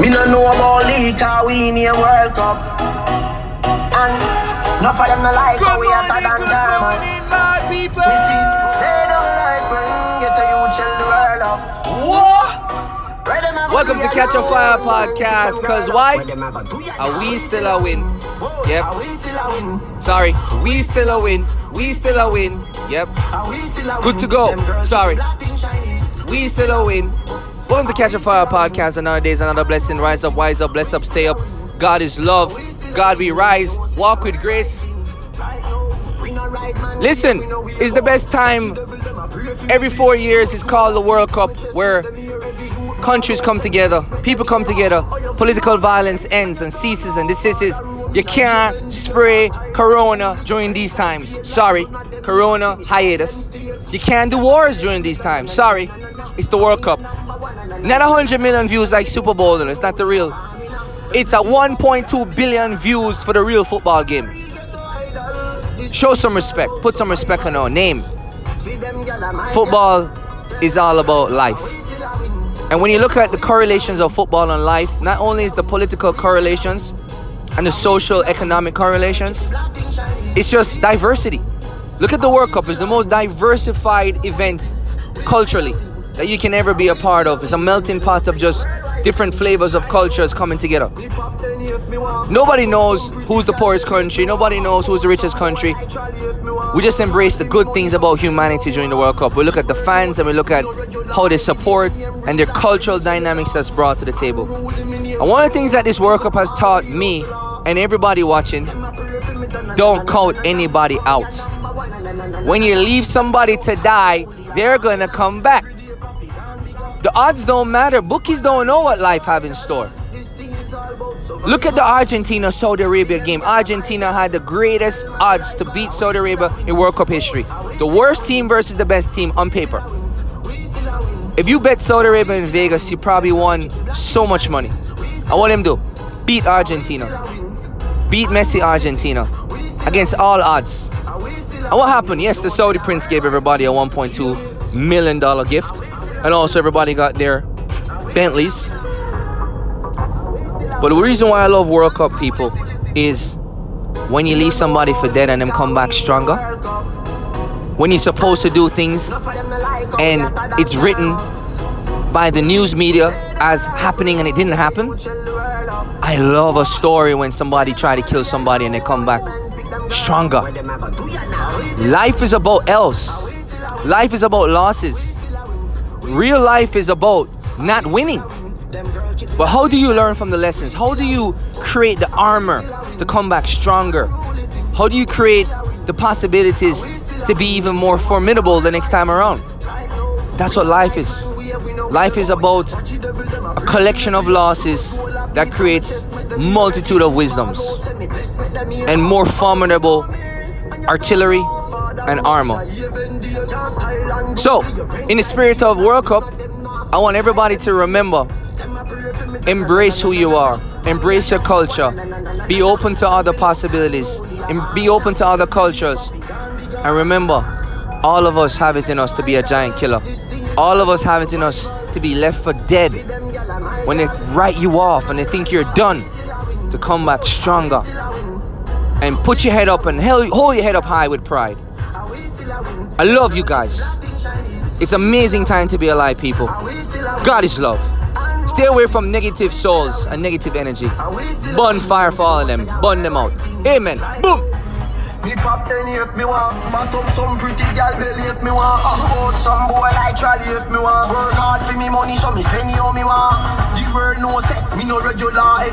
Me no know about league, cause we in a World Cup. And enough of them no like how we hotter than thermos. Me see, they don't like when get a youth shell the world up. Where them a go Welcome to Catch a? Fire podcast, cause why? Where them a go do ya Are we still a win? Yep. Are we still a win? Sorry, we still a win. We still a win. Yep. Are we still a Good to go. Sorry. with the black thing shining. We still a win. Welcome to Catch a Fire podcast. Another day is another blessing. Rise up, wise up, bless up, stay up. God is love. God we rise. Walk with grace. Listen, it's the best time every four years. It's called the World Cup, where countries come together, people come together, political violence ends and ceases and desists. You can't spray Corona during these times. Sorry, Corona hiatus. You can't do wars during these times. Sorry, it's the World Cup. Not 100 million views like Super Bowl, it's not the real. It's a 1.2 billion views for the real football game. Show some respect. Put some respect on our name. Football is all about life. And when you look at the correlations of football and life, not only is the political correlations and the social economic correlations, it's just diversity. Look at the World Cup, it's the most diversified event culturally that you can ever be a part of. It's a melting pot of just different flavors of cultures coming together. Nobody knows who's the poorest country, nobody knows who's the richest country. We just embrace the good things about humanity during the World Cup. We look at the fans and we look at how they support and their cultural dynamics that's brought to the table. And one of the things that this World Cup has taught me and everybody watching, don't count anybody out. When you leave somebody to die, they're gonna come back. The odds don't matter. Bookies don't know what life have in store. Look at the Argentina Saudi Arabia game. Argentina had the greatest odds to beat Saudi Arabia in World Cup history. The worst team versus the best team on paper. If you bet Saudi Arabia in Vegas, you probably won so much money. And what them do? Beat Argentina. Beat Messi Argentina against all odds. And what happened? Yes, the Saudi prince gave everybody a 1.2 million dollar gift, and also everybody got their Bentleys. But the reason why I love World Cup people is when you leave somebody for dead and them come back stronger. When you're supposed to do things and it's written by the news media as happening and it didn't happen. I love a story when somebody try to kill somebody and they come back stronger. Life is about else. Life is about losses. Real life is about not winning. But how do you learn from the lessons? How do you create the armor to come back stronger? How do you create the possibilities to be even more formidable the next time around? That's what life is. Life is about a collection of losses that creates multitude of wisdoms and more formidable artillery and armor. So, in the spirit of World Cup, I want everybody to remember embrace who you are, embrace your culture, be open to other possibilities, and be open to other cultures. And remember, all of us have it in us to be a giant killer. All of us have it in us to be left for dead when they write you off and they think you're done to come back stronger and put your head up and hold your head up high with pride. I love you guys. It's amazing time to be alive, people. God is love. Stay away from negative souls and negative energy. Burn fire for all of them. Burn them out. Amen. Boom. Me pop ten if me want Fat up some pretty gal belly if me want out some boy like Charlie if me want Work hard for me money so me spend it how me want The world knows that me no regular